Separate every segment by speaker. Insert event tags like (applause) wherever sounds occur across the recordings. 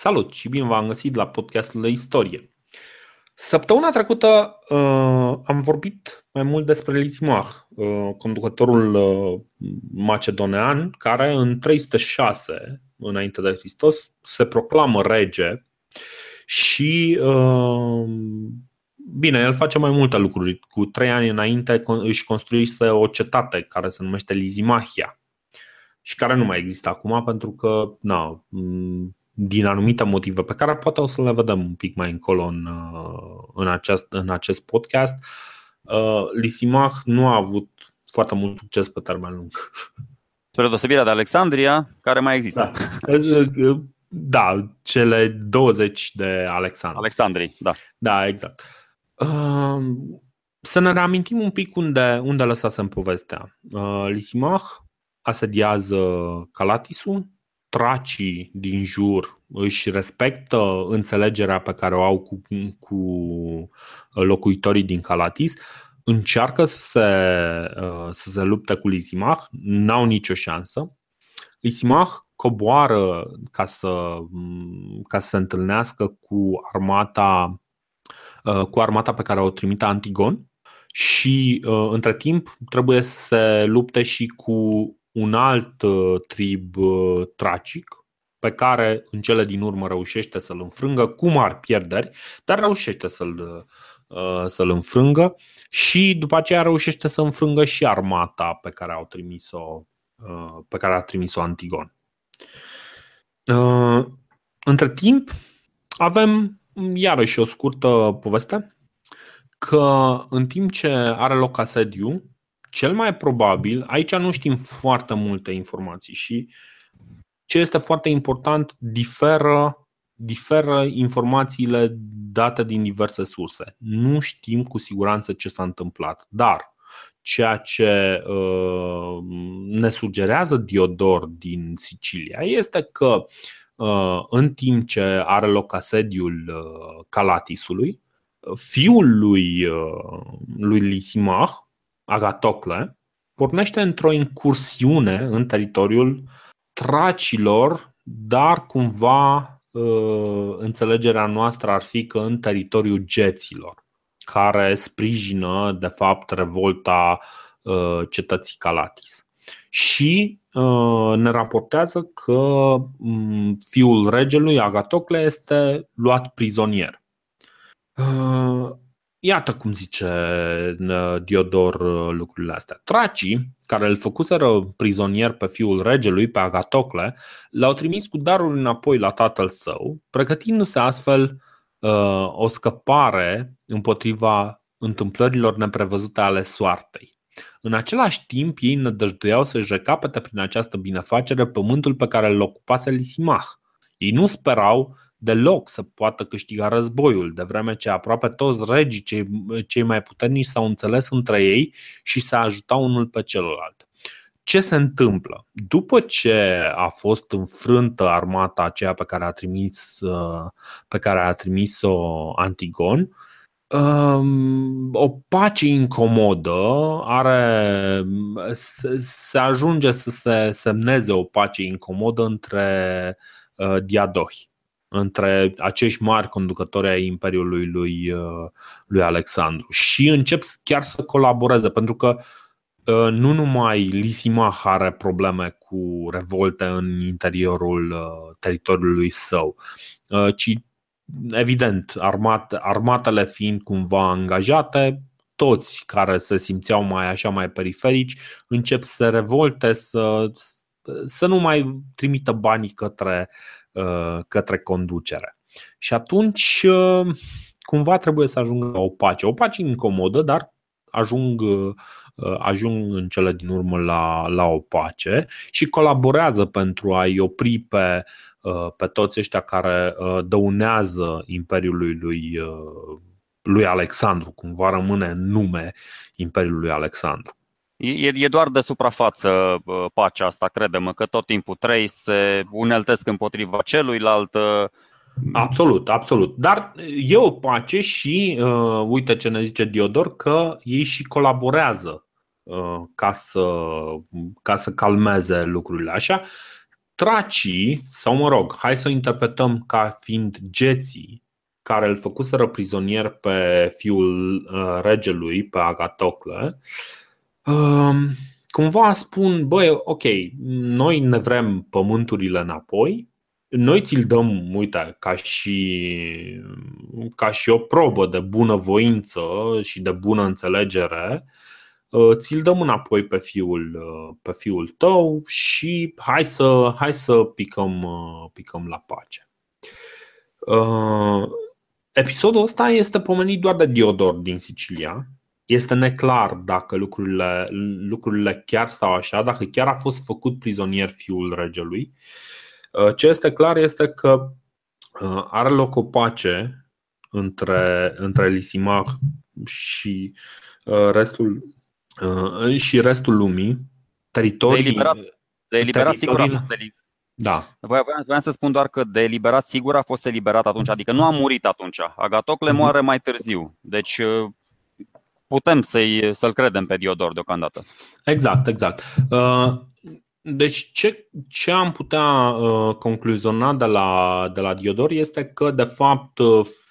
Speaker 1: Salut și bine v-am găsit la podcastul de istorie. Săptămâna trecută uh, am vorbit mai mult despre Lismach, uh, conducătorul uh, macedonean, care în 306 înainte de Hristos se proclamă rege și uh, bine, el face mai multe lucruri. Cu trei ani înainte își construise o cetate care se numește Lizimahia și care nu mai există acum pentru că na, din anumite motive pe care poate o să le vedem un pic mai încolo în, uh, în, acest, în acest podcast, uh, Lisimach nu a avut foarte mult succes pe termen lung.
Speaker 2: Spre deosebire de Alexandria, care mai există.
Speaker 1: Da, uh, (laughs) da cele 20 de Alexandru.
Speaker 2: Alexandrii, da.
Speaker 1: Da, exact. Să ne reamintim un pic unde, unde lăsasem povestea. Lisimach asediază Calatisul, tracii din jur își respectă înțelegerea pe care o au cu, cu locuitorii din Calatis, încearcă să se, uh, să se lupte cu Lisimach, n-au nicio șansă. Lisimach coboară ca să, ca să se întâlnească cu armata, uh, cu armata pe care o trimite Antigon și uh, între timp trebuie să se lupte și cu un alt uh, trib uh, tracic pe care în cele din urmă reușește să-l înfrângă cu mari pierderi, dar reușește să-l, uh, să-l înfrângă și după aceea reușește să înfrângă și armata pe care au trimis-o pe care a trimis-o Antigon. Între timp, avem iarăși o scurtă poveste că în timp ce are loc asediu, cel mai probabil, aici nu știm foarte multe informații și ce este foarte important, diferă, diferă informațiile date din diverse surse. Nu știm cu siguranță ce s-a întâmplat, dar ceea ce uh, ne sugerează Diodor din Sicilia este că uh, în timp ce are loc asediul uh, Calatisului, fiul lui, uh, lui Lisimach, Agatocle, pornește într-o incursiune în teritoriul tracilor, dar cumva uh, înțelegerea noastră ar fi că în teritoriul geților, care sprijină, de fapt, revolta uh, cetății Calatis. Și uh, ne raportează că mm, fiul regelui, Agatocle, este luat prizonier. Iată cum zice uh, Diodor uh, lucrurile astea. Tracii, care îl făcuseră prizonier pe fiul regelui, pe Agatocle, l-au trimis cu darul înapoi la tatăl său, pregătindu-se astfel uh, o scăpare împotriva întâmplărilor neprevăzute ale soartei. În același timp, ei nădăjduiau să-și recapete prin această binefacere pământul pe care îl ocupase Lisimach. Ei nu sperau deloc să poată câștiga războiul, de vreme ce aproape toți regii cei, cei mai puternici s-au înțeles între ei și se ajutau unul pe celălalt. Ce se întâmplă? După ce a fost înfrântă armata aceea pe care a trimis, pe care a trimis-o Antigon, um, o pace incomodă are, se ajunge să se semneze o pace incomodă între uh, diadohi între acești mari conducători ai Imperiului lui, uh, lui Alexandru. Și încep chiar să colaboreze, pentru că uh, nu numai Lisima are probleme cu revolte în interiorul uh, teritoriului său, ci evident, armat, armatele fiind cumva angajate, toți care se simțeau mai așa mai periferici încep să se revolte, să, să nu mai trimită banii către Uh, către conducere. Și atunci uh, cumva trebuie să ajungă la o pace. O pace incomodă, dar ajung, uh, ajung în cele din urmă la, la o pace și colaborează pentru a-i opri pe, pe toți ăștia care dăunează Imperiului lui, lui Alexandru, cumva rămâne nume Imperiului lui Alexandru.
Speaker 2: E, e doar de suprafață pacea asta, credem că tot timpul trei se uneltesc împotriva celuilalt.
Speaker 1: Absolut, absolut. Dar e o pace și uh, uite ce ne zice Diodor, că ei și colaborează uh, ca, să, ca să calmeze lucrurile așa. tracii, sau mă rog, hai să o interpretăm ca fiind geții care îl făcuseră prizonier pe fiul uh, regelui, pe Agatocle, uh, cumva spun, băi, ok, noi ne vrem pământurile înapoi, noi ți-l dăm, uite, ca și, ca și o probă de bună voință și de bună înțelegere, uh, ți-l dăm înapoi pe fiul, uh, pe fiul tău și hai să, hai să picăm, uh, picăm la pace. Episodul ăsta este pomenit doar de Diodor din Sicilia. Este neclar dacă lucrurile, lucrurile chiar stau așa, dacă chiar a fost făcut prizonier fiul regelui. Uh, ce este clar este că uh, are loc o pace între, între Lisimach și uh, restul, și restul lumii. Teritorii,
Speaker 2: de eliberat, de eliberat sigur a fost
Speaker 1: da.
Speaker 2: Voiam, voiam să spun doar că de eliberat sigur a fost eliberat atunci, adică nu a murit atunci. Agatocle mhm. moare mai târziu. Deci uh, putem să-i, să-l credem pe Diodor deocamdată.
Speaker 1: Exact, exact. Uh, deci ce, ce am putea uh, concluziona de la, de la Diodor este că de fapt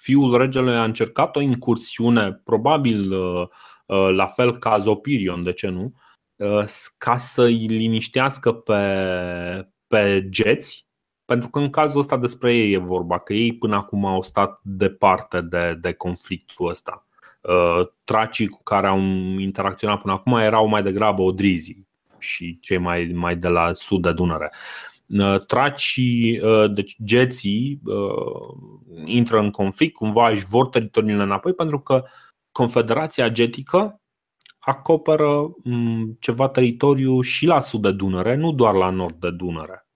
Speaker 1: fiul regelui a încercat o incursiune, probabil la fel ca Zopirion, de ce nu, ca să-i liniștească pe, pe geți, pentru că în cazul ăsta despre ei e vorba, că ei până acum au stat departe de, de conflictul ăsta. Uh, tracii cu care au interacționat până acum erau mai degrabă odrizii și cei mai, mai de la sud de Dunăre. Uh, tracii, uh, deci geții, intră în conflict, cumva își vor teritoriile înapoi pentru că Confederația Getică acoperă mm, ceva teritoriu și la sud de Dunăre, nu doar la nord de Dunăre.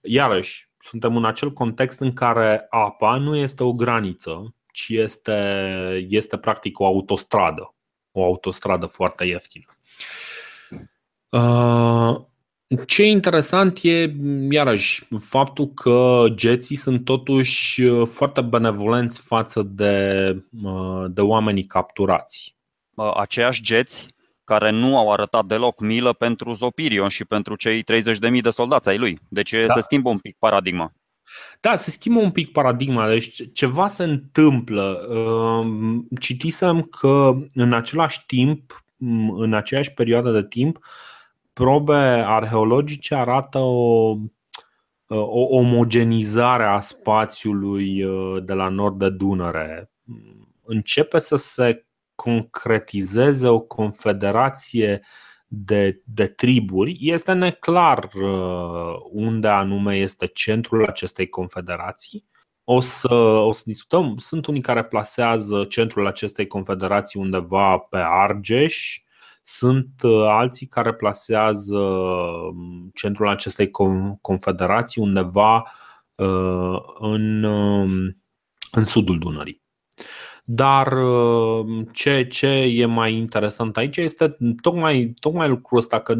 Speaker 1: Iarăși, suntem în acel context în care apa nu este o graniță, ci este, este practic o autostradă. O autostradă foarte ieftină. Uh, ce e interesant e, iarăși, faptul că geții sunt totuși foarte benevolenți față de, uh, de oamenii capturați
Speaker 2: aceiași geți care nu au arătat deloc milă pentru Zopirion și pentru cei 30.000 de soldați ai lui. Deci da. se schimbă un pic paradigma.
Speaker 1: Da, se schimbă un pic paradigma, deci ceva se întâmplă. Citisem că în același timp, în aceeași perioadă de timp, probe arheologice arată o, o omogenizare a spațiului uh, de la nord de Dunăre. Începe să se concretizeze o confederație de, de triburi, este neclar uh, unde anume este centrul acestei confederații. O să, o să discutăm. Sunt unii care plasează centrul acestei confederații undeva pe Argeș, sunt uh, alții care plasează um, centrul acestei confederații undeva uh, în, um, în sudul Dunării. Dar uh, ce, ce e mai interesant aici este tocmai, tocmai lucrul ăsta că,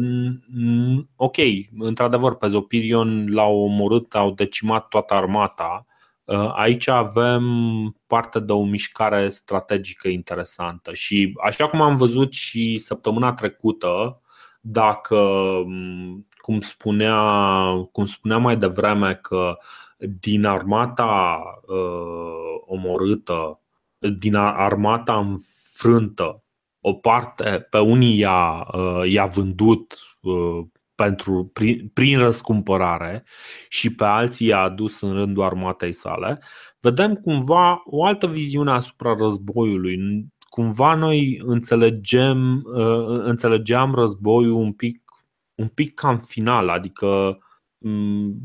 Speaker 1: ok, într-adevăr, pe Zopirion l-au omorât, au decimat toată armata. Uh, aici avem parte de o mișcare strategică interesantă și așa cum am văzut și săptămâna trecută, dacă, cum spunea, cum spunea mai devreme, că din armata uh, omorâtă din armata înfrântă, o parte pe unii i-a, uh, i-a vândut uh, pentru, prin, prin răscumpărare și pe alții i-a adus în rândul armatei sale, vedem cumva o altă viziune asupra războiului. Cumva noi înțelegem, uh, înțelegeam războiul un pic, un pic cam final, adică mm,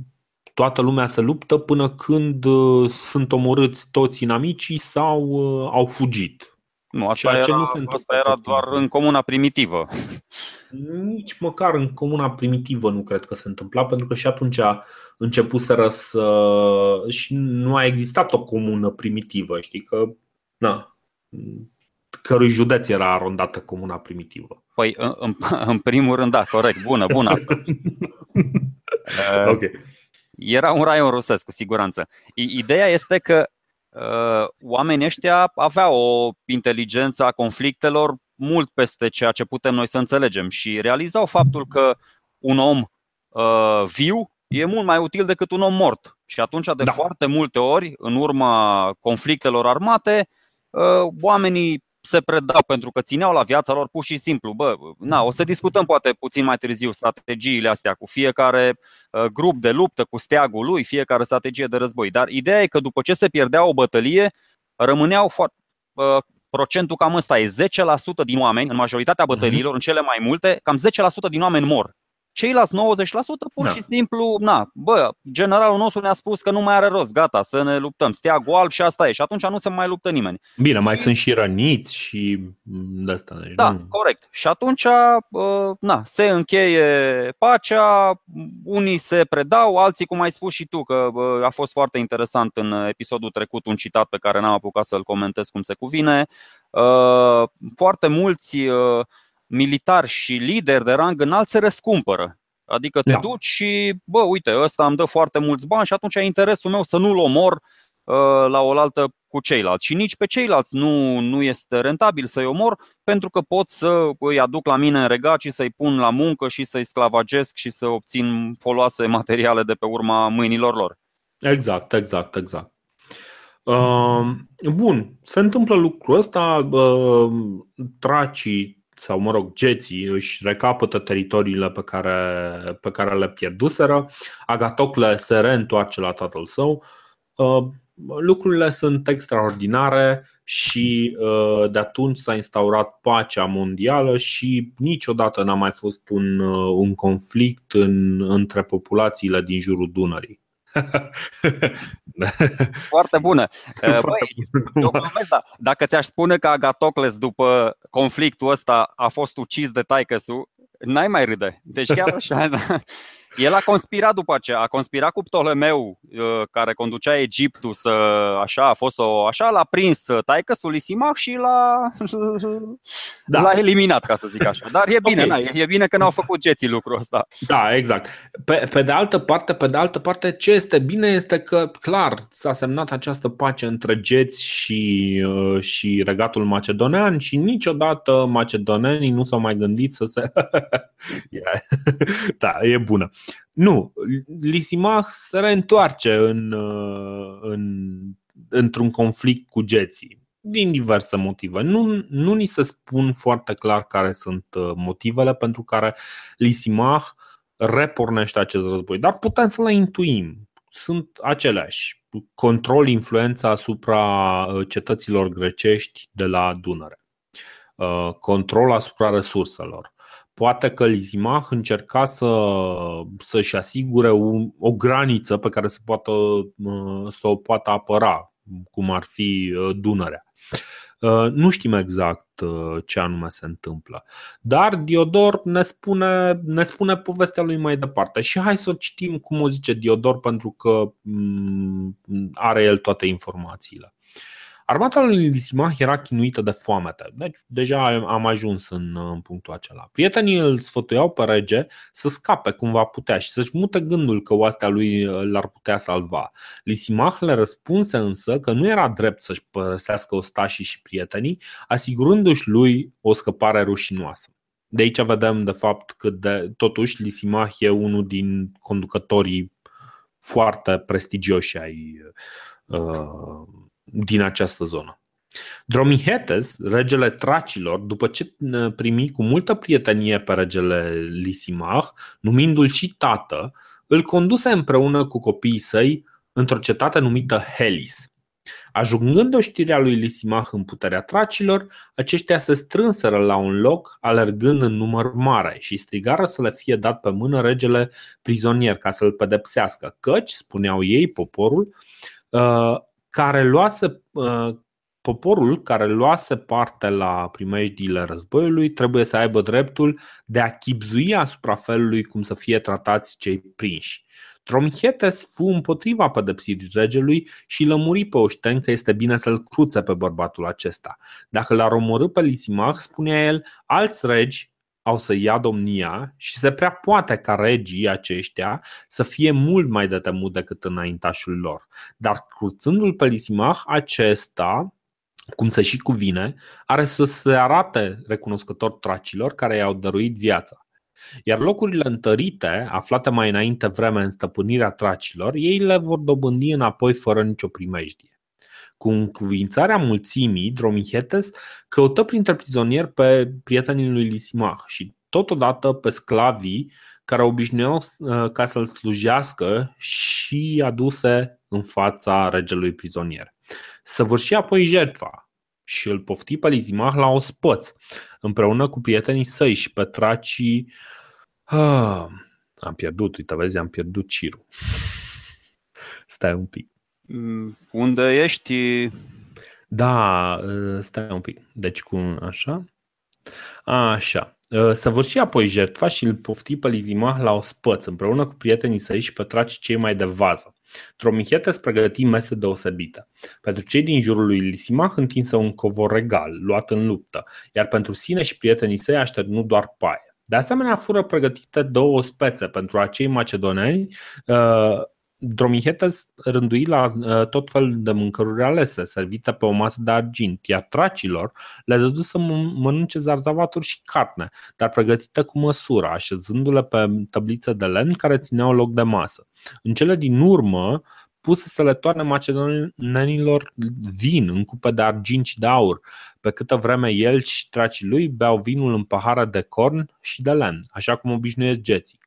Speaker 1: toată lumea se luptă până când uh, sunt omorâți toți inamicii sau uh, au fugit.
Speaker 2: Nu, asta, era, ce nu se asta era doar în comuna primitivă.
Speaker 1: Nici măcar în comuna primitivă nu cred că se întâmpla, pentru că și atunci a începuseră să. și nu a existat o comună primitivă, știi că. Na, cărui județ era arondată comuna primitivă.
Speaker 2: Păi, în, în, în primul rând, da, corect, bună, bună asta. (laughs)
Speaker 1: ok.
Speaker 2: Era un raion rusesc, cu siguranță. Ideea este că uh, oamenii ăștia aveau o inteligență a conflictelor mult peste ceea ce putem noi să înțelegem și realizau faptul că un om uh, viu e mult mai util decât un om mort. Și atunci, de da. foarte multe ori, în urma conflictelor armate, uh, oamenii se predau pentru că țineau la viața lor pur și simplu. Bă, na, o să discutăm poate puțin mai târziu strategiile astea cu fiecare uh, grup de luptă, cu steagul lui, fiecare strategie de război. Dar ideea e că după ce se pierdea o bătălie, rămâneau foarte, uh, procentul cam ăsta e 10% din oameni, în majoritatea mhm. bătăliilor, în cele mai multe, cam 10% din oameni mor. Ceilalți 90% pur da. și simplu, na, bă, generalul nostru ne-a spus că nu mai are rost, gata, să ne luptăm. Stea alb și asta e. Și atunci nu se mai luptă nimeni.
Speaker 1: Bine, mai și... sunt și răniți și de asta. Deci
Speaker 2: da, nu... corect. Și atunci, na, se încheie pacea, unii se predau, alții, cum ai spus și tu, că a fost foarte interesant în episodul trecut un citat pe care n-am apucat să-l comentez cum se cuvine. Foarte mulți militari și lideri de rang înalt se răscumpără. Adică te da. duci și, bă, uite, ăsta îmi dă foarte mulți bani și atunci e interesul meu să nu-l omor uh, la oaltă cu ceilalți. Și nici pe ceilalți nu, nu este rentabil să-i omor pentru că pot să îi aduc la mine în regat și să-i pun la muncă și să-i sclavagesc și să obțin foloase materiale de pe urma mâinilor lor.
Speaker 1: Exact, exact, exact. Uh, bun, se întâmplă lucrul ăsta, uh, tracii sau mă rog, geții își recapătă teritoriile pe care, pe care le pierduseră, Agatocle se reîntoarce la tatăl său, uh, lucrurile sunt extraordinare și uh, de atunci s-a instaurat pacea mondială și niciodată n-a mai fost un, uh, un conflict în, între populațiile din jurul Dunării. (laughs) (laughs)
Speaker 2: Foarte bună. (laughs) Băi, eu glumesc, da. Dacă ți-aș spune că Agatocles după conflictul ăsta a fost ucis de taicăsu, n-ai mai râde. Deci chiar așa, (laughs) da. El a conspirat după aceea, a conspirat cu Ptolemeu, uh, care conducea Egiptul, să, așa, a fost o, așa, l-a prins taică Sulisimach și l-a, (laughs) da. l-a eliminat, ca să zic așa. Dar e bine, okay. na, e bine că n-au făcut geții lucrul ăsta.
Speaker 1: Da, exact. Pe, pe de altă parte, pe de altă parte, ce este bine este că, clar, s-a semnat această pace între geți și, uh, și regatul macedonean și niciodată macedonenii nu s-au mai gândit să se... (laughs) (laughs) da, e bună. Nu, Lisimach se reîntoarce în, uh, în, într-un conflict cu geții din diverse motive. Nu, nu ni se spun foarte clar care sunt uh, motivele pentru care Lisimach repornește acest război, dar putem să le intuim. Sunt aceleași. Control, influența asupra uh, cetăților grecești de la Dunăre. Control asupra resurselor poate că Lizimah încerca să, să-și asigure un, o graniță pe care să, poată, să o poată apăra, cum ar fi uh, Dunărea. Uh, nu știm exact uh, ce anume se întâmplă. Dar Diodor ne spune, ne spune povestea lui mai departe. Și hai să o citim cum o zice Diodor, pentru că mm, are el toate informațiile. Armata lui Lisimah era chinuită de foamete, deci deja am ajuns în, în punctul acela. Prietenii îl sfătuiau pe rege să scape cum va putea și să-și mute gândul că oastea lui uh, l-ar putea salva. Lisimah le răspunse însă că nu era drept să-și părăsească ostașii și prietenii, asigurându-și lui o scăpare rușinoasă. De aici vedem, de fapt, că de, totuși Lisimah e unul din conducătorii foarte prestigioși ai uh, din această zonă. Dromihetes, regele tracilor, după ce primi cu multă prietenie pe regele Lisimach, numindu-l și tată, îl conduse împreună cu copiii săi într-o cetate numită Helis. Ajungând știrea lui Lisimach în puterea tracilor, aceștia se strânseră la un loc, alergând în număr mare și strigară să le fie dat pe mână regele prizonier ca să-l pedepsească, căci, spuneau ei, poporul, uh, care luase uh, poporul care luase parte la primejdiile războiului trebuie să aibă dreptul de a chipzui asupra felului cum să fie tratați cei prinși. Tromichetes fu împotriva pedepsirii regelui și lămuri pe Oșten că este bine să-l cruțe pe bărbatul acesta. Dacă l-ar omorâ pe Lisimach, spunea el, alți regi au să ia domnia și se prea poate ca regii aceștia să fie mult mai de temut decât înaintașul lor. Dar cruțându-l pe Lisimach, acesta, cum se și cuvine, are să se arate recunoscător tracilor care i-au dăruit viața. Iar locurile întărite, aflate mai înainte vreme în stăpânirea tracilor, ei le vor dobândi înapoi fără nicio primejdie. Cu încuvințarea mulțimii, Dromihetes căută printre prizonieri pe prietenii lui Lisimach și totodată pe sclavii care obișnuiau uh, ca să-l slujească și aduse în fața regelui prizonier. Săvârși apoi jertfa și îl pofti pe Lizimah la ospăț, împreună cu prietenii săi și pe tracii... Ah, am pierdut, uite, vezi, am pierdut cirul. (laughs) Stai un pic.
Speaker 2: Mm, unde ești?
Speaker 1: Da, uh, stai un pic. Deci cu așa. Așa. Uh, Săvârși apoi jertfa și îl pofti pe Lizimah la ospăț, împreună cu prietenii săi și pe traci cei mai de vază. Tromichete îți pregăti mese deosebite. Pentru cei din jurul lui Lisimah întinsă un covor regal, luat în luptă, iar pentru sine și prietenii săi așternu doar paie. De asemenea, fură pregătite două spețe pentru acei macedoneni uh, Dromihetes rândui la uh, tot fel de mâncăruri alese, servite pe o masă de argint, iar tracilor le dădu să mănânce zarzavaturi și carne, dar pregătite cu măsură, așezându-le pe tăblițe de lemn care țineau loc de masă. În cele din urmă, puse să le toarne macedonenilor vin în cupe de argint și de aur, pe câtă vreme el și tracii lui beau vinul în pahare de corn și de lemn, așa cum obișnuiesc geții.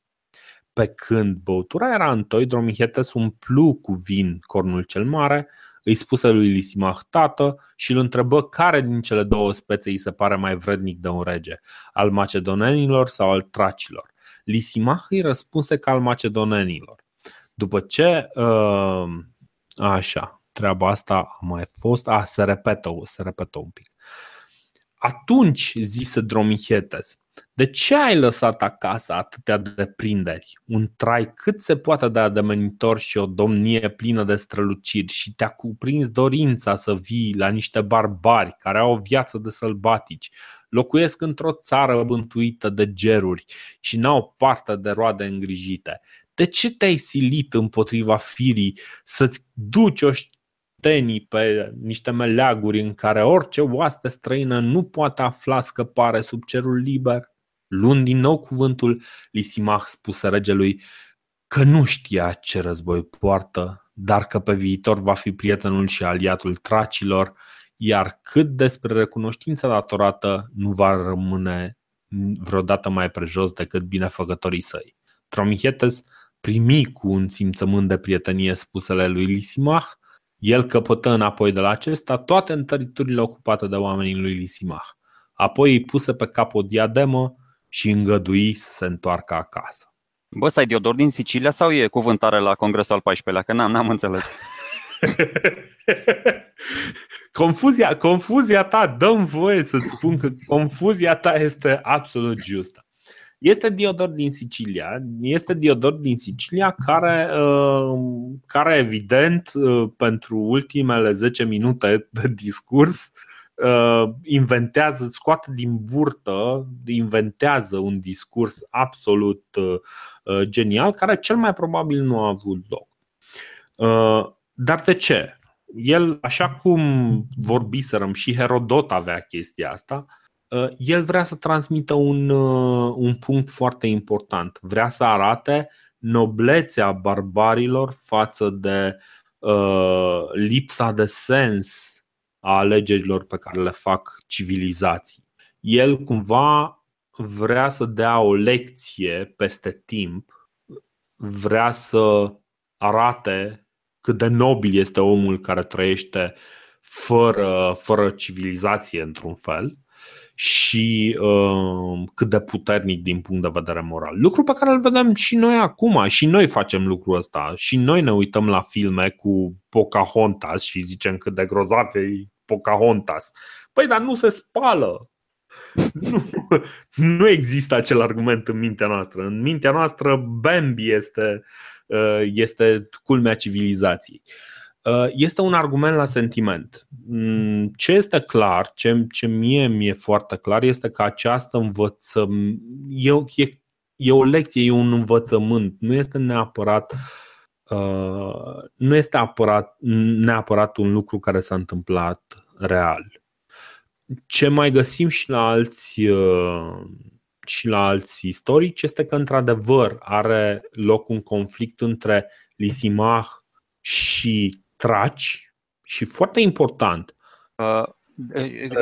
Speaker 1: Pe când băutura era în toi, Dromihetes umplu cu vin cornul cel mare, îi spuse lui Lisimach tată și îl întrebă care din cele două spețe îi se pare mai vrednic de un rege, al macedonenilor sau al tracilor. Lisimach îi răspunse că al macedonenilor. După ce, uh, așa, treaba asta a mai fost, a, se repetă, se repetă un pic. Atunci, zise Dromihetes, de ce ai lăsat acasă atâtea deprinderi? Un trai cât se poate de ademenitor și o domnie plină de străluciri și te-a cuprins dorința să vii la niște barbari care au o viață de sălbatici, locuiesc într-o țară bântuită de geruri și n-au parte de roade îngrijite. De ce te-ai silit împotriva firii să-ți duci o tenii pe niște meleaguri în care orice oaste străină nu poate afla scăpare sub cerul liber? Luând din nou cuvântul, Lisimach spuse regelui că nu știa ce război poartă, dar că pe viitor va fi prietenul și aliatul tracilor, iar cât despre recunoștința datorată nu va rămâne vreodată mai prejos decât binefăcătorii săi. Tromichetes primi cu un simțământ de prietenie spusele lui Lisimach el căpătă înapoi de la acesta toate întăriturile ocupate de oamenii lui Lisimah. Apoi îi puse pe cap o diademă și îngădui să se întoarcă acasă.
Speaker 2: Bă, stai Diodor din Sicilia sau e cuvântare la congresul al 14-lea? Că n-am, n-am înțeles. (laughs)
Speaker 1: confuzia, confuzia ta, dăm voie să-ți spun că confuzia ta este absolut justă. Este Diodor din Sicilia, este Diodor din Sicilia care, uh, care evident uh, pentru ultimele 10 minute de discurs uh, inventează, scoate din burtă, inventează un discurs absolut genial care cel mai probabil nu a avut loc. Dar de ce? El, așa cum vorbiserăm și Herodot avea chestia asta, Uh, el vrea să transmită un, uh, un punct foarte important. Vrea să arate noblețea barbarilor față de uh, lipsa de sens a alegerilor pe care le fac civilizații. El cumva vrea să dea o lecție peste timp, vrea să arate cât de nobil este omul care trăiește fără, fără civilizație, într-un fel, și uh, cât de puternic din punct de vedere moral. Lucru pe care îl vedem și noi acum, și noi facem lucrul ăsta, și noi ne uităm la filme cu Pocahontas și zicem cât de grozav e Pocahontas. Păi, dar nu se spală. Nu, (laughs) nu există acel argument în mintea noastră. În mintea noastră, Bambi este, uh, este culmea civilizației. Uh, este un argument la sentiment. Mm, ce este clar, ce, ce mie mi-e foarte clar, este că această învăță e, e, e o lecție, e un învățământ, nu este neapărat uh, nu este apărat, neapărat un lucru care s-a întâmplat real. Ce mai găsim și la alți uh, și la alți istorici este că, într-adevăr, are loc un conflict între Lisimach și Traci și foarte important.
Speaker 2: Uh,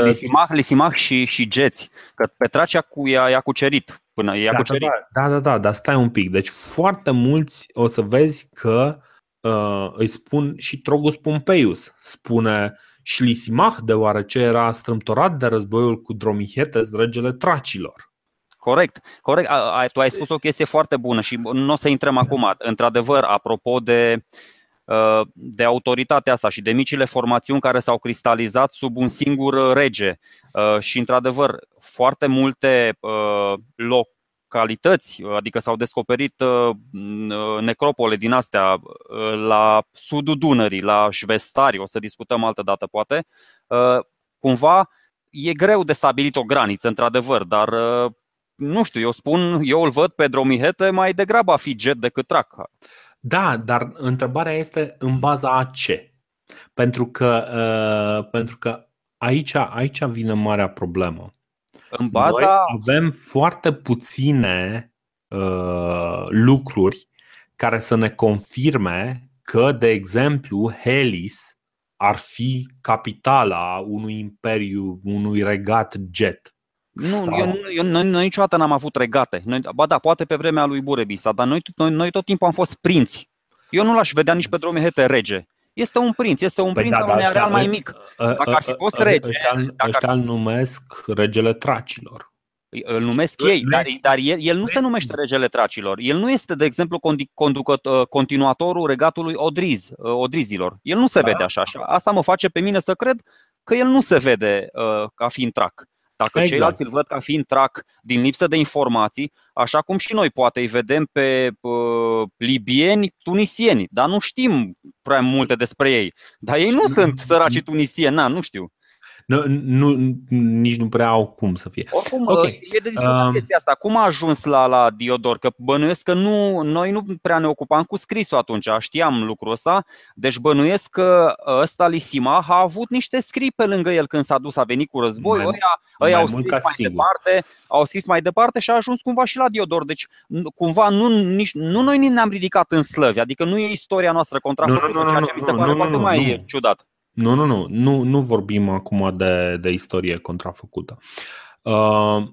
Speaker 2: Lisimach, Lisimach și, și Geți, că pe Traci i-a, i-a cucerit până i-a
Speaker 1: da,
Speaker 2: cucerit.
Speaker 1: Da, da, da, da, dar stai un pic. Deci foarte mulți o să vezi că uh, îi spun și Trogus Pompeius spune și Lisimach, deoarece era strâmtorat de războiul cu Dromihetes, regele tracilor.
Speaker 2: Corect, corect. A, tu ai spus o chestie foarte bună și nu o să intrăm acum. Într-adevăr, apropo de, uh, de autoritatea asta și de micile formațiuni care s-au cristalizat sub un singur rege uh, și, într-adevăr, foarte multe uh, loc, localități, adică s-au descoperit uh, uh, necropole din astea uh, la sudul Dunării, la Șvestari, o să discutăm altă dată poate, cumva e greu de stabilit o graniță, într-adevăr, dar nu știu, eu spun, eu îl văd pe Dromihete mai degrabă a fi jet decât trac.
Speaker 1: Da, dar întrebarea este în baza a ce? Pentru că, uh, pentru că aici, aici vine marea problemă.
Speaker 2: În baza... Noi
Speaker 1: avem foarte puține uh, lucruri care să ne confirme că, de exemplu, Helis ar fi capitala unui imperiu, unui regat jet.
Speaker 2: Nu, Sau... eu, eu, noi, noi niciodată n-am avut regate. Noi, ba da, poate pe vremea lui Burebista, dar noi, noi, noi tot timpul am fost prinți. Eu nu l-aș vedea nici pe Dromehete rege. Este un prinț, este un păi prinț da, al unui areal mai mic. Dacă ar fi fost rege...
Speaker 1: Ăștia, ăștia îl numesc regele tracilor.
Speaker 2: Îl numesc ei, dar, dar el, el nu se numește regele tracilor. El nu este, de exemplu, conducă, continuatorul regatului Odriz, Odrizilor. El nu se da. vede așa. Asta mă face pe mine să cred că el nu se vede uh, ca fiind trac. Dacă exact. ceilalți îl văd ca fiind trac din lipsă de informații, așa cum și noi poate îi vedem pe uh, libieni, tunisieni, dar nu știm prea multe despre ei. Dar ei nu sunt săraci tunisieni, na, nu știu.
Speaker 1: Nu, nu, nici nu prea au cum să fie.
Speaker 2: Oricum, okay. e de discutat uh, chestia asta. Cum a ajuns la, la Diodor? Că bănuiesc că nu, noi nu prea ne ocupam cu scrisul atunci, știam lucrul ăsta. Deci bănuiesc că ăsta Lisima a avut niște scrii pe lângă el când s-a dus, a venit cu război. Mai, ăia, ăia au scris mai sigur. departe, au scris mai departe și a ajuns cumva și la Diodor. Deci cumva nu, nici, nu noi ne-am ridicat în slăvi, adică nu e istoria noastră contra nu, nu, nu, ceea ce mi se pare nu, poate nu, mai nu. ciudat.
Speaker 1: Nu, nu, nu, nu, nu vorbim acum de, de istorie contrafăcută. Uh,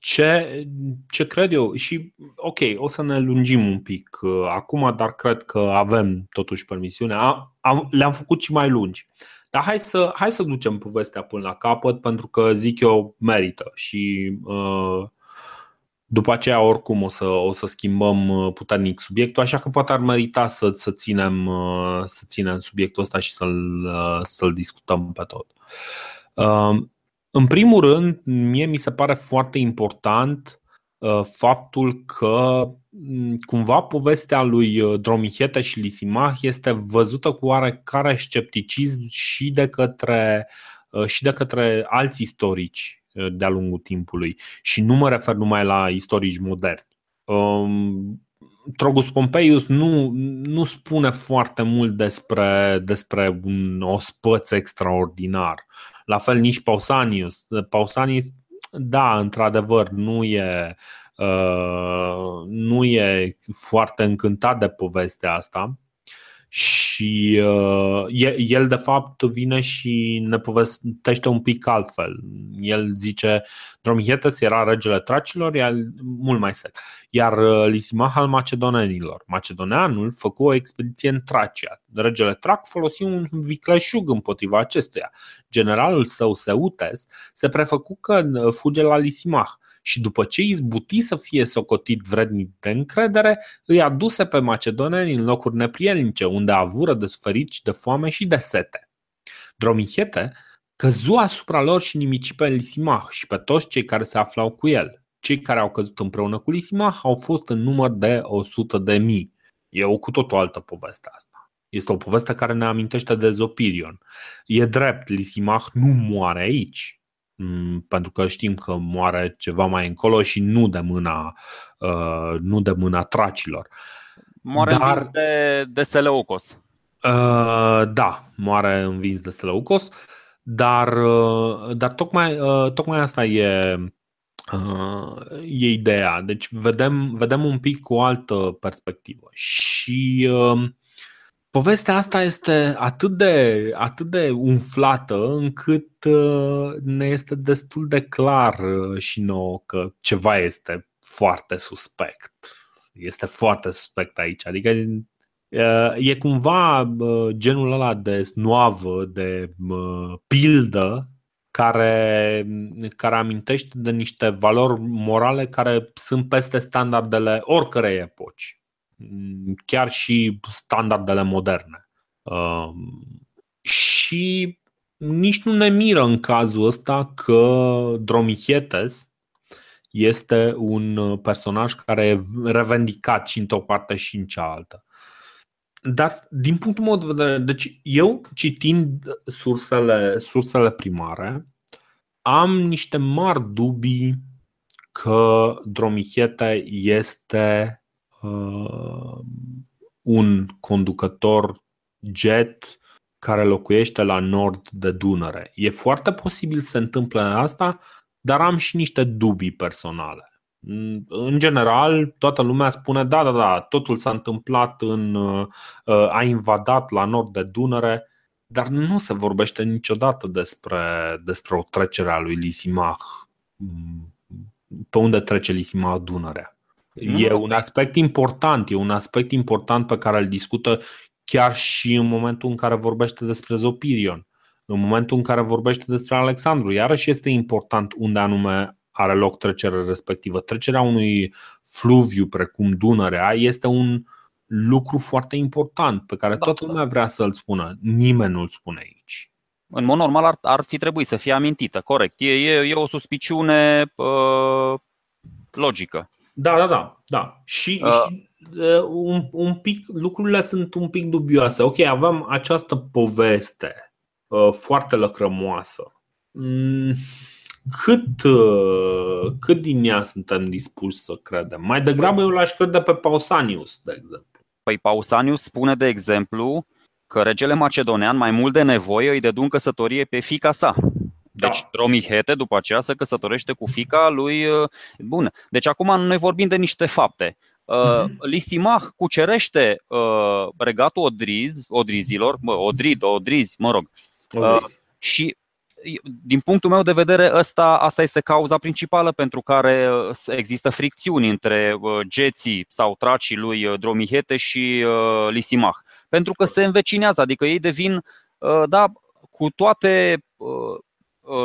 Speaker 1: ce, ce cred eu, și ok, o să ne lungim un pic uh, acum, dar cred că avem totuși permisiunea. Am, le-am făcut și mai lungi. Dar hai să, hai să ducem povestea până la capăt, pentru că zic eu merită și uh, după aceea, oricum, o să, o să schimbăm uh, puternic subiectul, așa că poate ar merita să, să, ținem, uh, să ținem subiectul ăsta și să-l, uh, să-l discutăm pe tot. În primul rând, mie mi se pare foarte important faptul că mm, cumva povestea lui Dromihete și Lisimach este văzută cu oarecare scepticism și de către, și de către alți istorici Uh, de-a lungul timpului și nu mă refer numai la istorici moderni. Um, Trogus Pompeius nu, nu spune foarte mult despre, despre un ospăț extraordinar. La fel nici Pausanius. Pausanius, da, într-adevăr, nu e, uh, nu e foarte încântat de povestea asta și uh, el de fapt vine și ne povestește un pic altfel. El zice Dromietes era regele tracilor, iar mult mai sec. Iar uh, Lisimah al macedonenilor. Macedoneanul făcu o expediție în Tracia. Regele Trac folosi un vicleșug împotriva acestuia. Generalul său Seutes se prefăcu că uh, fuge la Lisimah și după ce izbuti să fie socotit vrednic de încredere, îi aduse pe macedoneni în locuri neprielnice, unde avură de suferit și de foame și de sete. Dromichete căzu asupra lor și nimici pe Lisimah și pe toți cei care se aflau cu el. Cei care au căzut împreună cu Lisimah au fost în număr de 100 de mii. E o cu tot o altă poveste asta. Este o poveste care ne amintește de Zopirion. E drept, Lisimah nu moare aici. Mm, pentru că știm că moare ceva mai încolo și nu de mâna, uh, nu de mâna tracilor.
Speaker 2: Moare Dar, învins de, de Seleucos.
Speaker 1: Uh, da, moare învins de Seleucos, dar, uh, dar tocmai, uh, tocmai asta e e ideea. Deci vedem, vedem un pic cu o altă perspectivă. Și uh, povestea asta este atât de, atât de umflată încât uh, ne este destul de clar uh, și nouă că ceva este foarte suspect. Este foarte suspect aici. Adică uh, e cumva genul ăla de snoavă, de pildă care, care amintește de niște valori morale care sunt peste standardele oricărei epoci chiar și standardele moderne. Um, și nici nu ne miră în cazul ăsta că Dromichetes este un personaj care e revendicat și într-o parte și în cealaltă. Dar din punctul meu de vedere, deci eu citind sursele, sursele primare, am niște mari dubii că Dromichete este uh, un conducător jet care locuiește la nord de Dunăre. E foarte posibil să se întâmple asta, dar am și niște dubii personale. În general, toată lumea spune da, da, da, totul s-a întâmplat în. Uh, a invadat la nord de Dunăre, dar nu se vorbește niciodată despre, despre o trecere a lui Lisimah. Pe unde trece Lisimah Dunărea? E un aspect important, e un aspect important pe care îl discută chiar și în momentul în care vorbește despre Zopirion, în momentul în care vorbește despre Alexandru. Iarăși este important unde anume are loc trecerea respectivă. Trecerea unui fluviu precum Dunărea este un lucru foarte important pe care da, toată lumea vrea să-l spună. Nimeni nu-l spune aici.
Speaker 2: În mod normal ar, ar fi trebuit să fie amintită, corect. E, e, e o suspiciune uh, logică.
Speaker 1: Da, da, da. da. Și, uh. și uh, un, un pic, lucrurile sunt un pic dubioase. Ok, avem această poveste uh, foarte lăcrămoasă. Mm, cât, uh, cât din ea suntem dispuși să credem? Mai degrabă eu l-aș crede pe Pausanius, de exemplu.
Speaker 2: Păi Pausanius spune, de exemplu, că regele macedonean, mai mult de nevoie, îi dădu în căsătorie pe fica sa. Da. Deci Dromihete după aceea se căsătorește cu fica lui. Uh, bun. Deci acum noi vorbim de niște fapte. Uh, mhm. Lisimah cucerește uh, regatul Odriz, Odrizilor, mă, Odrid, Odriz, mă rog. Uh, și din punctul meu de vedere, asta, asta este cauza principală pentru care uh, există fricțiuni între uh, geții sau tracii lui Dromihete și Lisimah. Pentru că se învecinează, adică ei devin, da, cu toate Uh,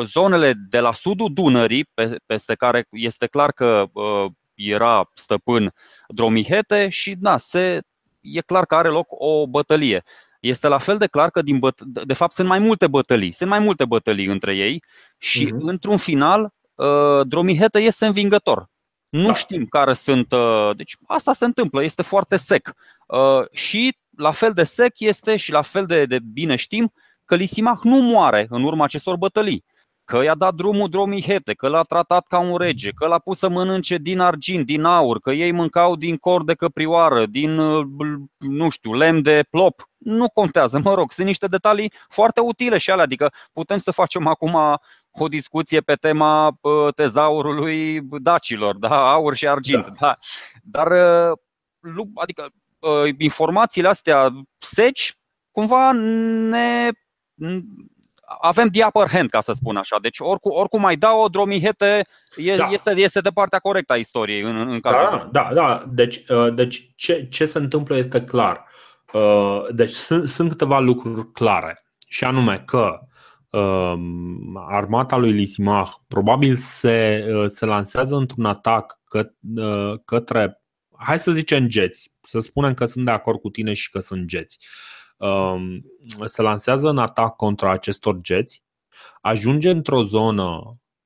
Speaker 2: zonele de la sudul Dunării, peste care este clar că uh, era stăpân Dromihete și da, se, e clar că are loc o bătălie. Este la fel de clar că din băt- de fapt sunt mai multe bătălii, sunt mai multe bătălii între ei și uh-huh. într-un final uh, Dromihete este învingător. Nu da. știm care sunt. Deci asta se întâmplă, este foarte sec. Și la fel de sec este și la fel de, de bine știm că Lisimach nu moare în urma acestor bătălii că i-a dat drumul dromihete, că l-a tratat ca un rege, că l-a pus să mănânce din argint, din aur, că ei mâncau din cor de căprioară, din, uh, nu știu, lemn de plop. Nu contează, mă rog, sunt niște detalii foarte utile și alea, adică putem să facem acum o discuție pe tema uh, tezaurului dacilor, da, aur și argint, da. da. Dar, uh, adică, informațiile astea seci, cumva ne avem the upper hand, ca să spun așa. Deci oricum, oricum mai dau o dromihete, e, da. este, este de partea corectă a istoriei în, în cazul
Speaker 1: Da, da, da. Deci, uh, deci ce, ce se întâmplă este clar. Uh, deci sunt, sunt câteva lucruri clare. Și anume că uh, armata lui Lisimah probabil se, se lansează într-un atac că, către, hai să zicem, geți. Să spunem că sunt de acord cu tine și că sunt geți. Uh, Um, se lansează în atac contra acestor geți, ajunge într-o zonă,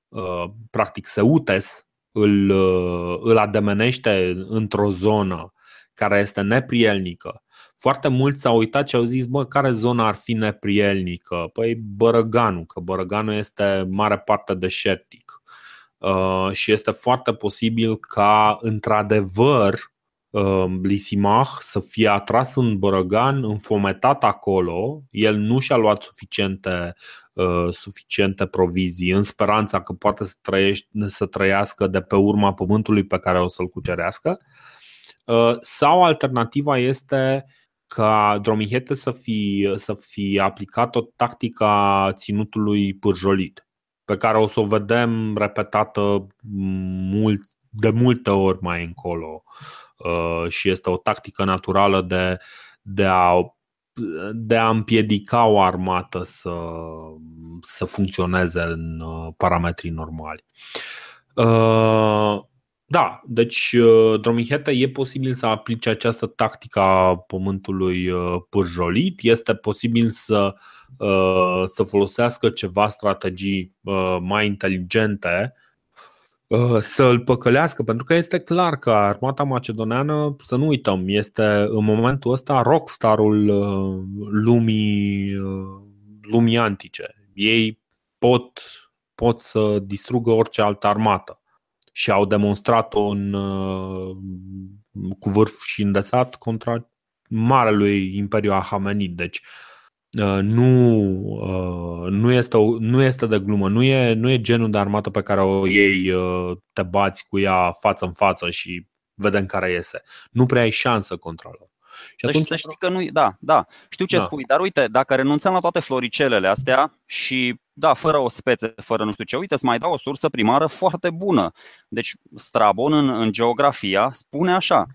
Speaker 1: uh, practic Seutes îl, uh, îl ademenește într-o zonă care este neprielnică. Foarte mulți s-au uitat și au zis, bă, care zonă ar fi neprielnică? Păi Bărăganul, că Bărăganul este mare parte deșertic. Uh, și este foarte posibil ca, într-adevăr, Lisimah să fie atras în Bărăgan, înfometat acolo. El nu și-a luat suficiente, suficiente provizii în speranța că poate să, trăiești, să trăiască de pe urma pământului pe care o să-l cucerească. Sau alternativa este ca Dromihete să fi, să fi aplicat o tactică a ținutului pârjolit, pe care o să o vedem repetată mult, de multe ori mai încolo uh, și este o tactică naturală de, de a de a împiedica o armată să, să funcționeze în uh, parametrii normali. Uh, da, deci uh, Dromihete e posibil să aplice această tactică a pământului uh, pârjolit, este posibil să, uh, să folosească ceva strategii mai inteligente să îl păcălească, pentru că este clar că armata macedoneană, să nu uităm, este în momentul ăsta rockstarul lumii, lumii antice. Ei pot, pot să distrugă orice altă armată și au demonstrat-o în, uh, cu vârf și îndesat contra marelui Imperiu Ahamenid. Deci uh, nu, uh, nu, este, nu este de glumă, nu e, nu e genul de armată pe care o iei, te bați cu ea față în față și vedem care iese. Nu prea ai șansă contra lor.
Speaker 2: Și atunci... să știi că nu da, da, știu ce da. spui, dar uite, dacă renunțăm la toate floricelele astea și da, fără o spețe, fără nu știu ce, uite, îți mai dau o sursă primară foarte bună. Deci Strabon în, în geografia spune așa,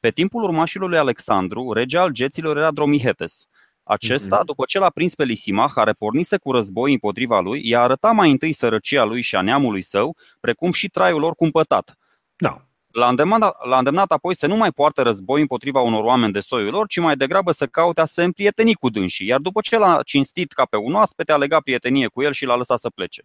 Speaker 2: pe timpul urmașilor lui Alexandru, rege al geților era Dromihetes. Acesta, mm-hmm. după ce l-a prins pe Lisimah, care pornise cu război împotriva lui, i-a arătat mai întâi sărăcia lui și a neamului său, precum și traiul lor cumpătat.
Speaker 1: Da.
Speaker 2: L-a îndemnat, l-a îndemnat apoi să nu mai poartă război împotriva unor oameni de soiul lor, ci mai degrabă să caute a se împrieteni cu dânsii. Iar după ce l-a cinstit ca pe un oaspete, a legat prietenie cu el și l-a lăsat să plece.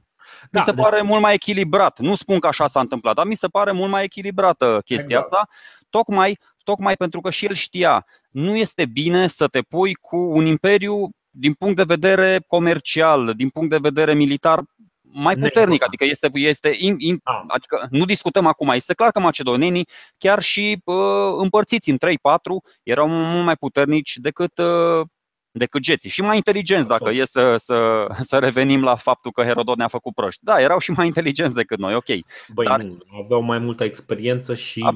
Speaker 2: Da, mi se da. pare mult mai echilibrat. Nu spun că așa s-a întâmplat, dar mi se pare mult mai echilibrată chestia exact. asta, tocmai, tocmai pentru că și el știa, nu este bine să te pui cu un imperiu din punct de vedere comercial, din punct de vedere militar mai puternic, adică este, este in, in, ah. adică nu discutăm acum, este clar că macedonenii, chiar și uh, împărțiți în 3-4, erau mult mai puternici decât uh, decât geții și mai inteligenți, dacă e să, să, să revenim la faptul că Herodot ne-a făcut proști. Da, erau și mai (laughs) inteligenți decât noi, ok.
Speaker 1: Băi, Dar... nu, aveau mai multă experiență și A...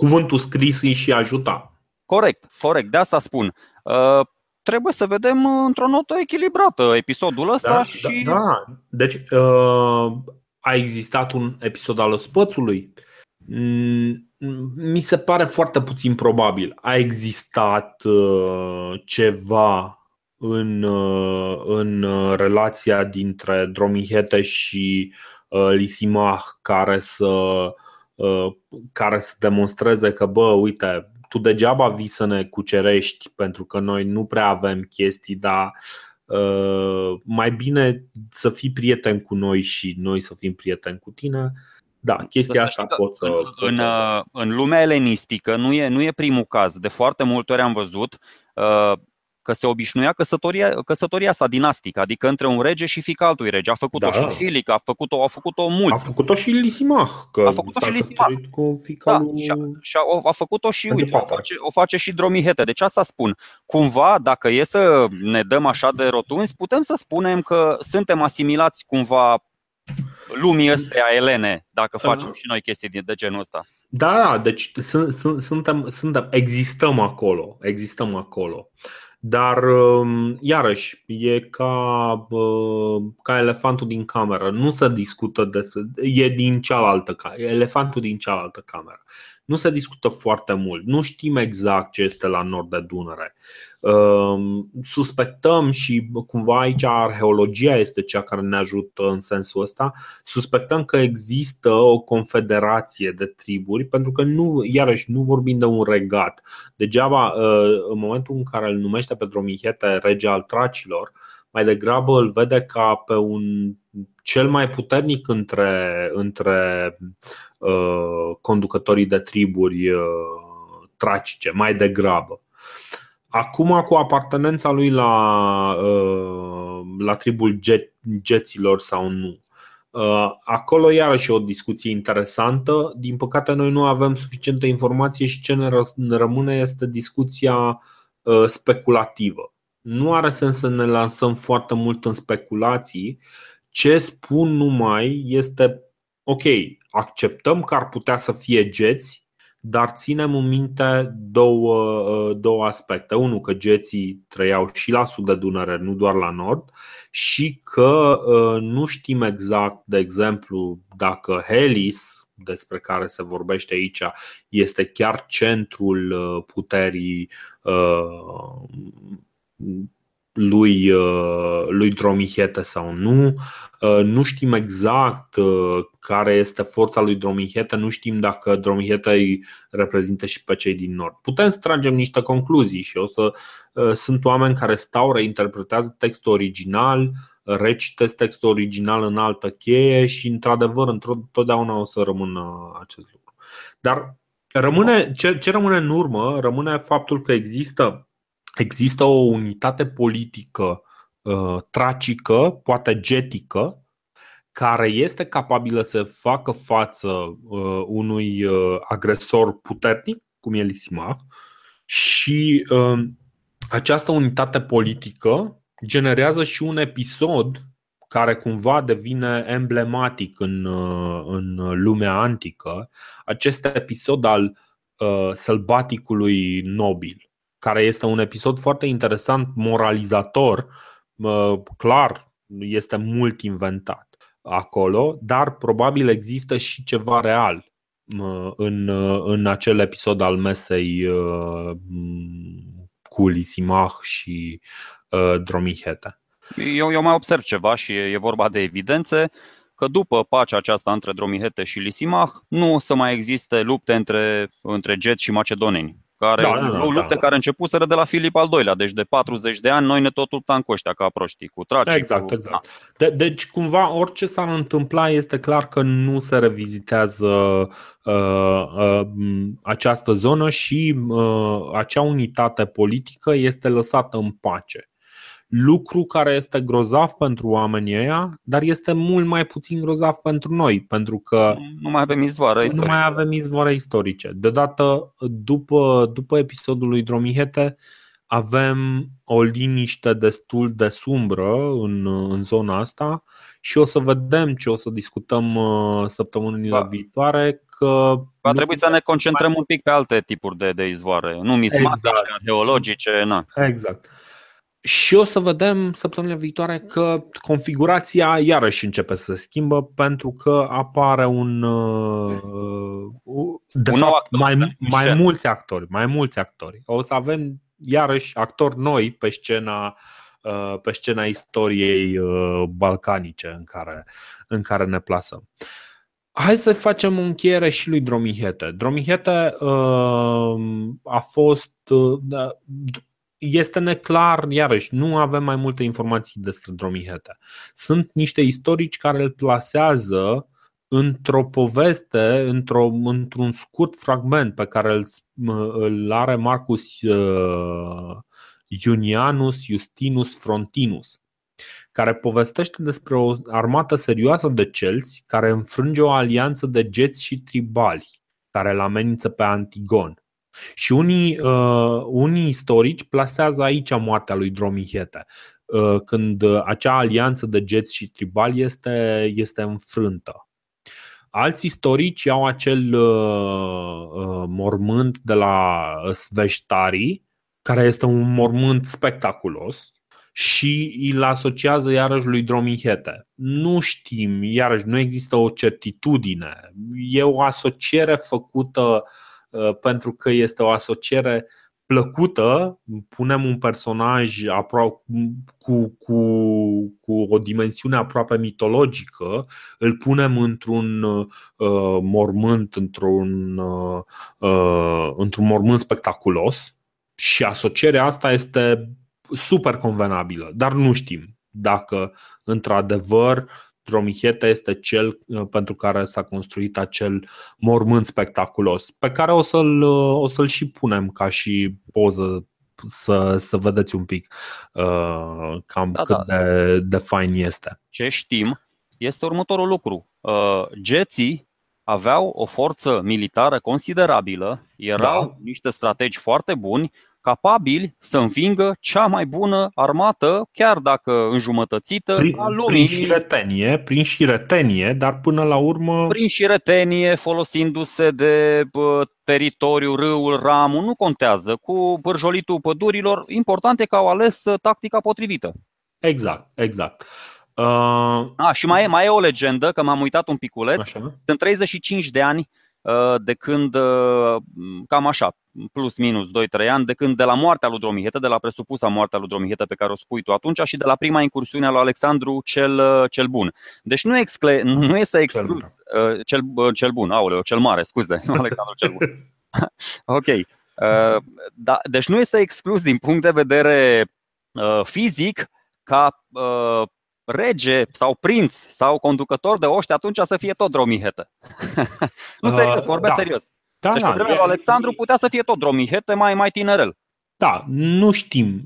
Speaker 1: cuvântul scris îi și ajuta.
Speaker 2: Corect, corect, de asta spun. Uh, trebuie să vedem uh, într-o notă echilibrată episodul ăsta
Speaker 1: da,
Speaker 2: și.
Speaker 1: Da, da. Deci uh, a existat un episod al spățului. Mm, mi se pare foarte puțin probabil. A existat uh, ceva în, uh, în uh, relația dintre Dromihete și uh, Lisimah care să, uh, care să demonstreze că, bă, uite, tu degeaba vii să ne cucerești pentru că noi nu prea avem chestii, dar uh, mai bine să fii prieten cu noi și noi să fim prieteni cu tine. Da, chestia asta pot să. În,
Speaker 2: pot să... În, în lumea elenistică nu e, nu e primul caz. De foarte multe ori am văzut uh, că se obișnuia căsătoria, căsătoria asta dinastică, adică între un rege și fica altui rege. A făcut-o da. și Filic, a făcut-o, a făcut-o mulți.
Speaker 1: A făcut-o și Lisimah. Că
Speaker 2: a făcut-o și Lisimah. Cu fica da, lui... și a, și a, a făcut-o și, uite, o face, o face și Dromihete. Deci asta spun. Cumva, dacă e să ne dăm așa de rotunzi, putem să spunem că suntem asimilați cumva lumii astea elene, dacă da. facem și noi chestii de genul ăsta.
Speaker 1: Da, da, deci suntem, suntem, existăm acolo, existăm acolo. Dar, um, iarăși, e ca, ca elefantul din cameră. Nu se discută despre. E din cealaltă elefantul din cealaltă cameră. Nu se discută foarte mult. Nu știm exact ce este la nord de Dunăre. Um, suspectăm și cumva aici arheologia este cea care ne ajută în sensul ăsta. Suspectăm că există o confederație de triburi, pentru că nu, iarăși, nu vorbim de un regat. Degeaba, uh, în momentul în care îl numește pe Dromihete rege al tracilor, mai degrabă îl vede ca pe un cel mai puternic între, între uh, conducătorii de triburi uh, tracice, mai degrabă. Acum, cu apartenența lui la, uh, la tribul jet, geților sau nu, Acolo iarăși o discuție interesantă. Din păcate noi nu avem suficientă informație și ce ne rămâne este discuția speculativă. Nu are sens să ne lansăm foarte mult în speculații. Ce spun numai este ok, acceptăm că ar putea să fie geți, dar ținem în minte două, uh, două aspecte. Unul, că geții trăiau și la sud de Dunăre, nu doar la nord, și că uh, nu știm exact, de exemplu, dacă Helis, despre care se vorbește aici, este chiar centrul uh, puterii lui, uh, lui Dromihete sau nu. Uh, nu știm exact uh, care este forța lui Dromihete, nu știm dacă Dromihete îi reprezintă și pe cei din nord. Putem să tragem niște concluzii și o să sunt oameni care stau, reinterpretează textul original, recitesc textul original în altă cheie și într-adevăr întotdeauna o să rămână acest lucru. Dar rămâne, ce, ce rămâne în urmă rămâne faptul că există există o unitate politică uh, tracică, poate getică, care este capabilă să facă față uh, unui uh, agresor puternic, cum e Lisimach, și uh, această unitate politică generează și un episod care cumva devine emblematic în, uh, în lumea antică, acest episod al uh, sălbaticului nobil care este un episod foarte interesant, moralizator, clar este mult inventat acolo, dar probabil există și ceva real în, în acel episod al mesei uh, cu Lisimach și uh, Dromihete.
Speaker 2: Eu, eu mai observ ceva și e, e vorba de evidențe că după pacea aceasta între Dromihete și Lisimach nu o să mai existe lupte între, între geți și macedoneni care, da, da, da, lupte da, da. care începuseră de la Filip al II-lea, deci de 40 de ani noi ne tot luptam cu ăștia ca proștii, cu traci.
Speaker 1: Exact, cu... exact. Da. De, deci cumva orice s-ar întâmpla este clar că nu se revizitează uh, uh, această zonă și uh, acea unitate politică este lăsată în pace lucru care este grozav pentru oamenii ăia, dar este mult mai puțin grozav pentru noi, pentru că
Speaker 2: nu mai avem izvoare istorice.
Speaker 1: Nu mai avem izvoare istorice. Deodată, după, după episodul lui Dromihete, avem o liniște destul de sumbră în, în zona asta și o să vedem ce o să discutăm uh, săptămânile da. viitoare că
Speaker 2: Va trebui să ne concentrăm un pic pe alte tipuri de, de izvoare, nu mismatice, exact. arheologice, na.
Speaker 1: Exact. Și o să vedem săptămâna viitoare că configurația iarăși începe să se schimbă pentru că apare un. Uh, de un fapt, actor, mai, mai mulți actori. Mai mulți actori. O să avem iarăși actori noi pe scena, uh, pe scena istoriei uh, balcanice în care, în care ne plasăm. Hai să facem o încheiere și lui Dromihete. Dromihete uh, a fost uh, este neclar, iarăși, nu avem mai multe informații despre Dromihete. Sunt niște istorici care îl plasează într-o poveste, într-o, într-un scurt fragment pe care îl, îl are Marcus uh, Iunianus Justinus Frontinus, care povestește despre o armată serioasă de celți care înfrânge o alianță de geți și tribali care îl amenință pe Antigon. Și unii, uh, unii istorici plasează aici moartea lui Dromihete, uh, când acea alianță de geți și tribali este, este înfrântă. Alți istorici au acel uh, uh, mormânt de la Sveștari, care este un mormânt spectaculos, și îl asociază iarăși lui Dromihete. Nu știm, iarăși nu există o certitudine. E o asociere făcută uh, Uh, pentru că este o asociere plăcută, punem un personaj apro- cu, cu, cu o dimensiune aproape mitologică, îl punem într-un uh, mormânt, într-un, uh, uh, într-un mormânt spectaculos și asocierea asta este super convenabilă, dar nu știm dacă într-adevăr Dromicheta este cel uh, pentru care s-a construit acel mormânt spectaculos, pe care o să-l, uh, o să-l și punem ca și poză să, să vedeți un pic uh, cam da, cât da. De, de fain este.
Speaker 2: Ce știm este următorul lucru. Geții aveau o forță militară considerabilă, erau da. niște strategi foarte buni, capabili să învingă cea mai bună armată, chiar dacă înjumătățită,
Speaker 1: prin,
Speaker 2: a lumii.
Speaker 1: Prin șiretenie, prin șiretenie, dar până la urmă...
Speaker 2: Prin șiretenie, folosindu-se de bă, teritoriu, râul, ramul, nu contează. Cu bârjolitul pădurilor, important e că au ales uh, tactica potrivită.
Speaker 1: Exact, exact. Uh...
Speaker 2: A, și mai e, mai e o legendă, că m-am uitat un piculeț. Așa. Sunt 35 de ani uh, de când, uh, cam așa, plus minus 2-3 ani, de când de la moartea lui Dromihete, de la presupusa moartea lui Dromihete pe care o spui tu atunci și de la prima incursiune a lui Alexandru cel, uh, cel Bun. Deci nu, excle, nu este exclus cel, cel, cel bun, aoleu, cel mare, scuze, nu Alexandru cel Bun. (laughs) ok. Da, deci nu este exclus din punct de vedere fizic ca rege sau prinț sau conducător de oști, atunci să fie tot dromihetă. (laughs) nu serios, vorbesc da. serios. Da, deci da, pe vremea lui Alexandru putea să fie tot dromihetă, mai, mai tinerel.
Speaker 1: Da, nu știm.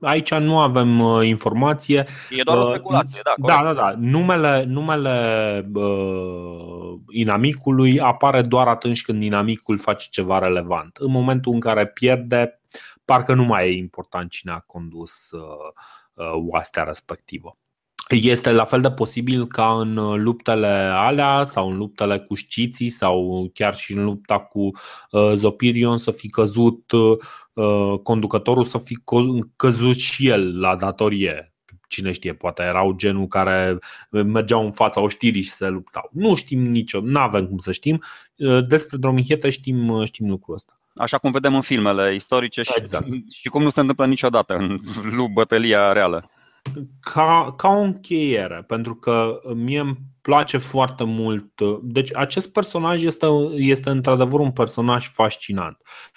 Speaker 1: Aici nu avem uh, informație.
Speaker 2: E doar o uh, speculație, da.
Speaker 1: Corect. Da, da, da. Numele, numele uh, inamicului apare doar atunci când inamicul face ceva relevant. În momentul în care pierde, parcă nu mai e important cine a condus uh, uh, oastea respectivă. Este la fel de posibil ca în uh, luptele alea sau în luptele cu sciții sau chiar și în lupta cu uh, Zopirion să fi căzut uh, conducătorul să fi căzut și el la datorie. Cine știe, poate erau genul care mergeau în fața oștirii și se luptau. Nu știm nicio, nu avem cum să știm. Despre Dromichete știm, știm lucrul ăsta.
Speaker 2: Așa cum vedem în filmele istorice și, exact. și cum nu se întâmplă niciodată în bătălia reală
Speaker 1: ca, ca o încheiere, pentru că mie îmi place foarte mult. Deci, acest personaj este, este într-adevăr un personaj fascinant.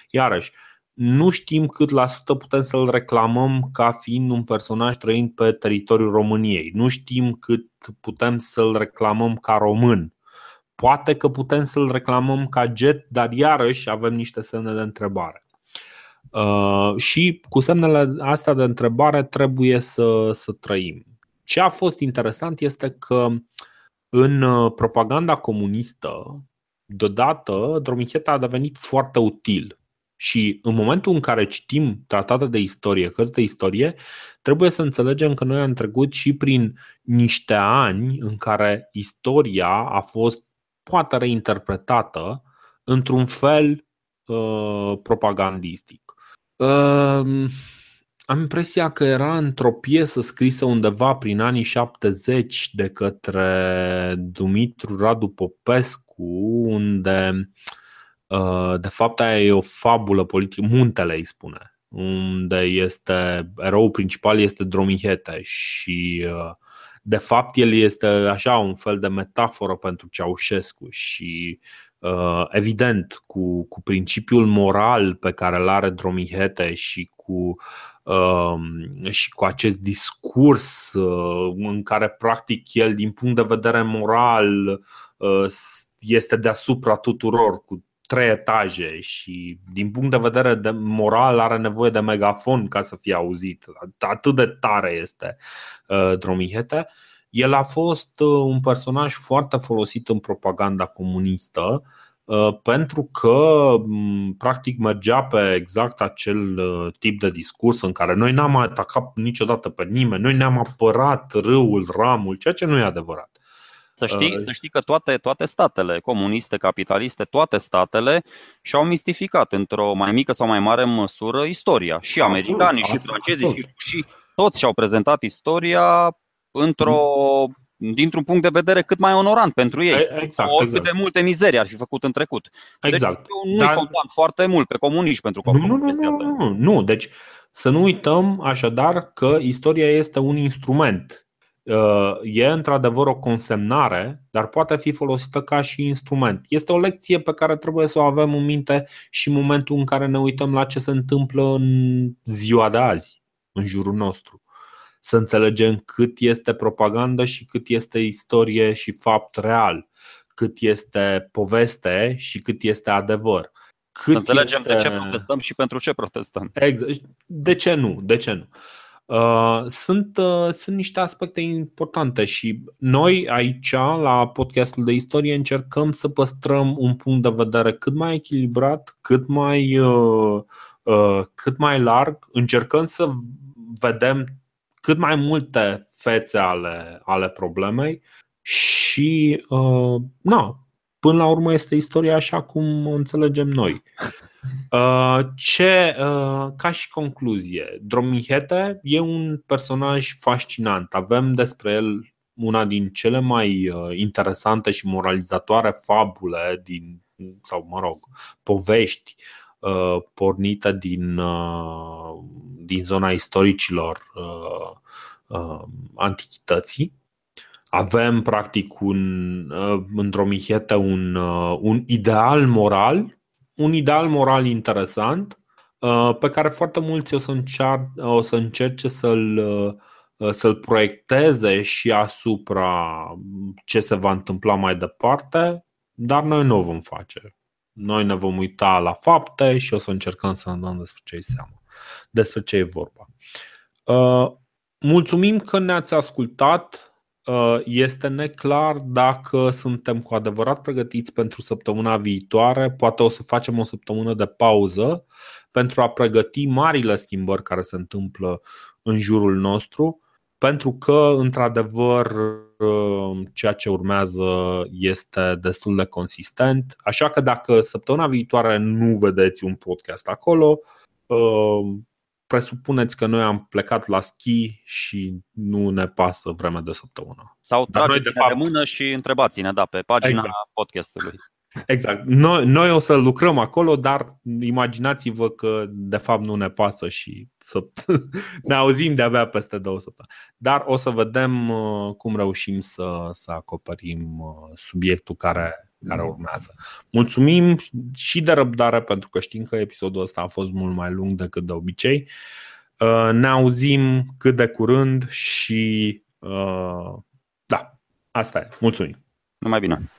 Speaker 1: Iarăși, nu știm cât la sută putem să-l reclamăm ca fiind un personaj trăind pe teritoriul României. Nu știm cât putem să-l reclamăm ca român. Poate că putem să-l reclamăm ca jet, dar iarăși avem niște semne de întrebare. Uh, și cu semnele astea de întrebare trebuie să, să trăim. Ce a fost interesant este că în uh, propaganda comunistă, deodată, Dromicheta a devenit foarte util. Și în momentul în care citim tratate de istorie, cărți de istorie, trebuie să înțelegem că noi am trecut și prin niște ani în care istoria a fost poate reinterpretată într-un fel uh, propagandistic. Uh, am impresia că era într-o piesă scrisă undeva prin anii 70 de către Dumitru Radu Popescu, unde uh, de fapt aia e o fabulă politică, Muntele îi spune, unde este eroul principal este Dromihete și uh, de fapt el este așa un fel de metaforă pentru Ceaușescu și Uh, evident, cu, cu principiul moral pe care îl are Dromihete și cu, um, și cu acest discurs uh, în care, practic, el, din punct de vedere moral, uh, este deasupra tuturor, cu trei etaje și din punct de vedere de moral are nevoie de megafon ca să fie auzit. Atât de tare este uh, Dromihete. El a fost uh, un personaj foarte folosit în propaganda comunistă uh, pentru că practic mergea pe exact acel uh, tip de discurs în care noi n-am atacat niciodată pe nimeni, noi ne-am apărat râul, ramul, ceea ce nu e adevărat.
Speaker 2: Să știi, uh, să știi că toate, toate statele comuniste, capitaliste, toate statele și-au mistificat într-o mai mică sau mai mare măsură istoria. Și americanii, absolut, și francezii, și, și toți și-au prezentat istoria într-o dintr-un punct de vedere cât mai onorant pentru ei.
Speaker 1: Exact,
Speaker 2: Oricât
Speaker 1: exact.
Speaker 2: de multe mizerii ar fi făcut în trecut. Deci
Speaker 1: exact.
Speaker 2: Deci eu nu-i Dar... contam foarte mult pe comuniști pentru că
Speaker 1: nu, nu, nu, nu, nu, nu, deci să nu uităm așadar că istoria este un instrument. Uh, e într-adevăr o consemnare, dar poate fi folosită ca și instrument. Este o lecție pe care trebuie să o avem în minte și în momentul în care ne uităm la ce se întâmplă în ziua de azi, în jurul nostru să înțelegem cât este propagandă și cât este istorie și fapt real, cât este poveste și cât este adevăr. Cât
Speaker 2: să înțelegem este... de ce protestăm și pentru ce protestăm.
Speaker 1: Exact. De ce nu? De ce nu? Uh, sunt, uh, sunt niște aspecte importante și noi aici, la podcastul de istorie, încercăm să păstrăm un punct de vedere cât mai echilibrat, cât mai, uh, cât mai larg, încercăm să vedem cât mai multe fețe ale, ale problemei și, na, până la urmă este istoria așa cum o înțelegem noi. (laughs) Uh, ce, uh, ca și concluzie, Dromihete e un personaj fascinant. Avem despre el una din cele mai uh, interesante și moralizatoare fabule din, sau mă rog, povești pornite din, din zona istoricilor antichității. Avem practic un, în Dromihete un, un ideal moral un ideal moral interesant uh, pe care foarte mulți o să, încear, o să încerce să-l, uh, să-l proiecteze și asupra ce se va întâmpla mai departe, dar noi nu o vom face. Noi ne vom uita la fapte și o să încercăm să ne dăm despre ce e seama, despre ce e vorba. Uh, mulțumim că ne-ați ascultat. Uh, este neclar dacă suntem cu adevărat pregătiți pentru săptămâna viitoare. Poate o să facem o săptămână de pauză pentru a pregăti marile schimbări care se întâmplă în jurul nostru, pentru că, într-adevăr, uh, ceea ce urmează este destul de consistent. Așa că dacă săptămâna viitoare nu vedeți un podcast acolo, uh, presupuneți că noi am plecat la schi și nu ne pasă vremea de săptămână.
Speaker 2: Sau trageți de, fapt... de mână și întrebați-ne da, pe pagina exact. podcastului.
Speaker 1: Exact. Noi, noi o să lucrăm acolo, dar imaginați-vă că de fapt nu ne pasă și să (laughs) ne auzim de-abia peste două săptămâni. Dar o să vedem uh, cum reușim să, să acoperim uh, subiectul care care urmează. Mulțumim și de răbdare pentru că știm că episodul ăsta a fost mult mai lung decât de obicei. Uh, ne auzim cât de curând și uh, da, asta e. Mulțumim.
Speaker 2: Numai bine.